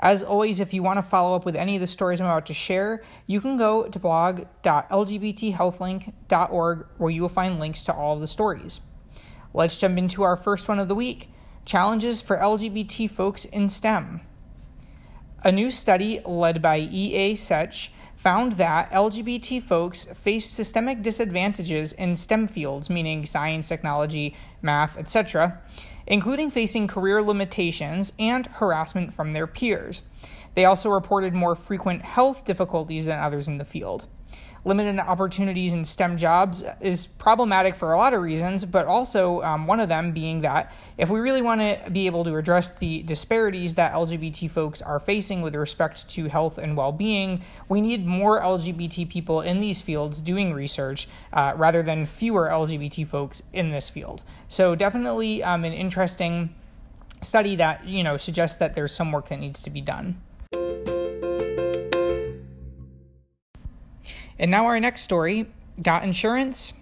As always, if you want to follow up with any of the stories I'm about to share, you can go to blog.lgbthealthlink.org where you will find links to all of the stories. Let's jump into our first one of the week Challenges for LGBT Folks in STEM. A new study led by EA Cech found that LGBT folks face systemic disadvantages in STEM fields, meaning science, technology, math, etc including facing career limitations and harassment from their peers. They also reported more frequent health difficulties than others in the field limited opportunities in STEM jobs is problematic for a lot of reasons, but also um, one of them being that if we really want to be able to address the disparities that LGBT folks are facing with respect to health and well being, we need more LGBT people in these fields doing research uh, rather than fewer LGBT folks in this field. So, definitely um, an interesting study that you know suggests that there's some work that needs to be done. And now, our next story got insurance.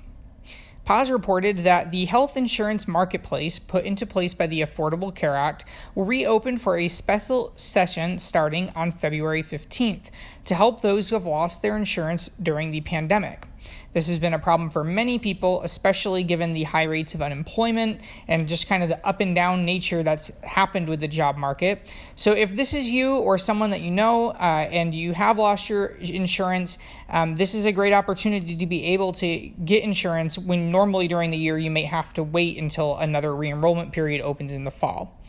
Paz reported that the health insurance marketplace put into place by the Affordable Care Act will reopen for a special session starting on February 15th to help those who have lost their insurance during the pandemic. This has been a problem for many people, especially given the high rates of unemployment and just kind of the up and down nature that's happened with the job market. So, if this is you or someone that you know uh, and you have lost your insurance, um, this is a great opportunity to be able to get insurance when normally during the year you may have to wait until another re enrollment period opens in the fall.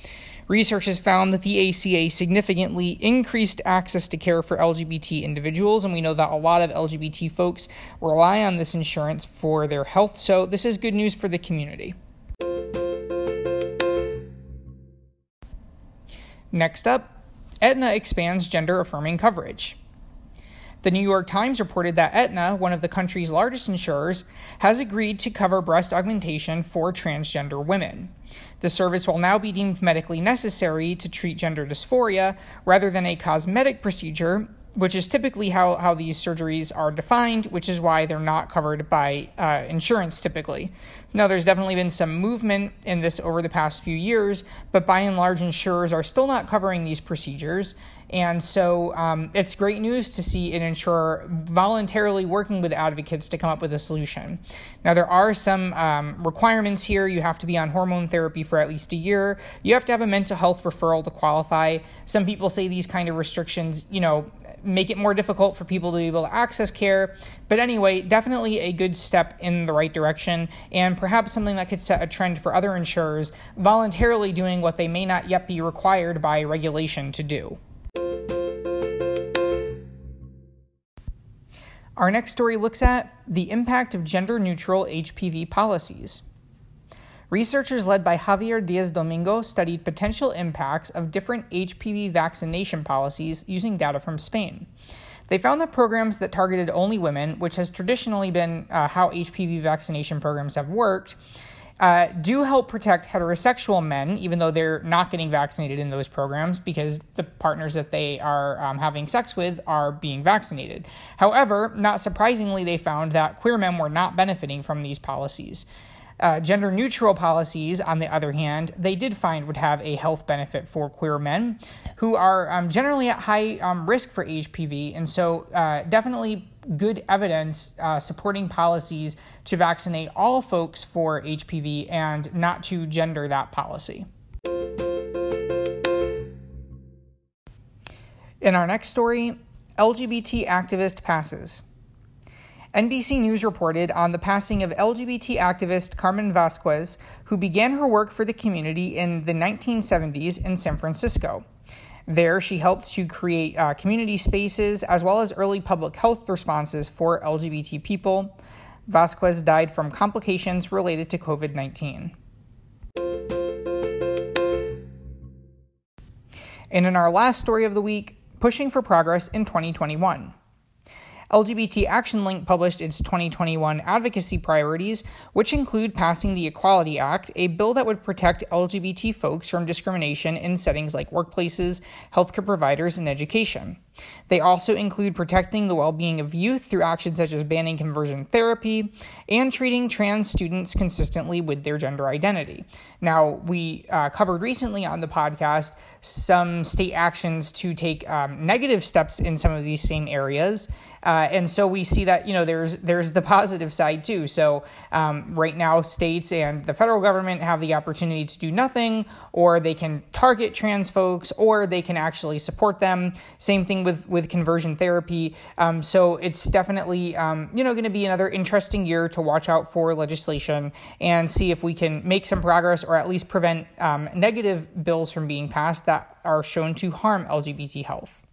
Research has found that the ACA significantly increased access to care for LGBT individuals, and we know that a lot of LGBT folks rely on this insurance for their health, so this is good news for the community. Next up, Aetna expands gender affirming coverage. The New York Times reported that Aetna, one of the country's largest insurers, has agreed to cover breast augmentation for transgender women. The service will now be deemed medically necessary to treat gender dysphoria rather than a cosmetic procedure, which is typically how, how these surgeries are defined, which is why they're not covered by uh, insurance typically. Now, there's definitely been some movement in this over the past few years, but by and large, insurers are still not covering these procedures. And so um, it's great news to see an insurer voluntarily working with advocates to come up with a solution. Now, there are some um, requirements here. You have to be on hormone therapy for at least a year. You have to have a mental health referral to qualify. Some people say these kind of restrictions, you know, make it more difficult for people to be able to access care. But anyway, definitely a good step in the right direction, and perhaps something that could set a trend for other insurers voluntarily doing what they may not yet be required by regulation to do. Our next story looks at the impact of gender neutral HPV policies. Researchers led by Javier Díez Domingo studied potential impacts of different HPV vaccination policies using data from Spain. They found that programs that targeted only women, which has traditionally been uh, how HPV vaccination programs have worked, uh, do help protect heterosexual men, even though they're not getting vaccinated in those programs because the partners that they are um, having sex with are being vaccinated. However, not surprisingly, they found that queer men were not benefiting from these policies. Uh, gender neutral policies, on the other hand, they did find would have a health benefit for queer men who are um, generally at high um, risk for HPV. And so, uh, definitely good evidence uh, supporting policies to vaccinate all folks for HPV and not to gender that policy. In our next story, LGBT activist passes. NBC News reported on the passing of LGBT activist Carmen Vázquez, who began her work for the community in the 1970s in San Francisco. There, she helped to create uh, community spaces as well as early public health responses for LGBT people. Vázquez died from complications related to COVID 19. And in our last story of the week, pushing for progress in 2021. LGBT Action Link published its 2021 advocacy priorities, which include passing the Equality Act, a bill that would protect LGBT folks from discrimination in settings like workplaces, healthcare providers, and education. They also include protecting the well being of youth through actions such as banning conversion therapy and treating trans students consistently with their gender identity. Now, we uh, covered recently on the podcast some state actions to take um, negative steps in some of these same areas. Uh, and so we see that you know there's there's the positive side too. So um, right now, states and the federal government have the opportunity to do nothing, or they can target trans folks, or they can actually support them. Same thing with with conversion therapy. Um, so it's definitely um, you know going to be another interesting year to watch out for legislation and see if we can make some progress or at least prevent um, negative bills from being passed that are shown to harm LGBT health.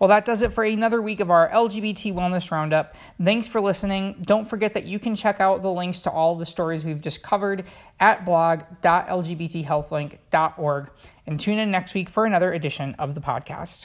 Well, that does it for another week of our LGBT Wellness Roundup. Thanks for listening. Don't forget that you can check out the links to all the stories we've just covered at blog.lgbthealthlink.org and tune in next week for another edition of the podcast.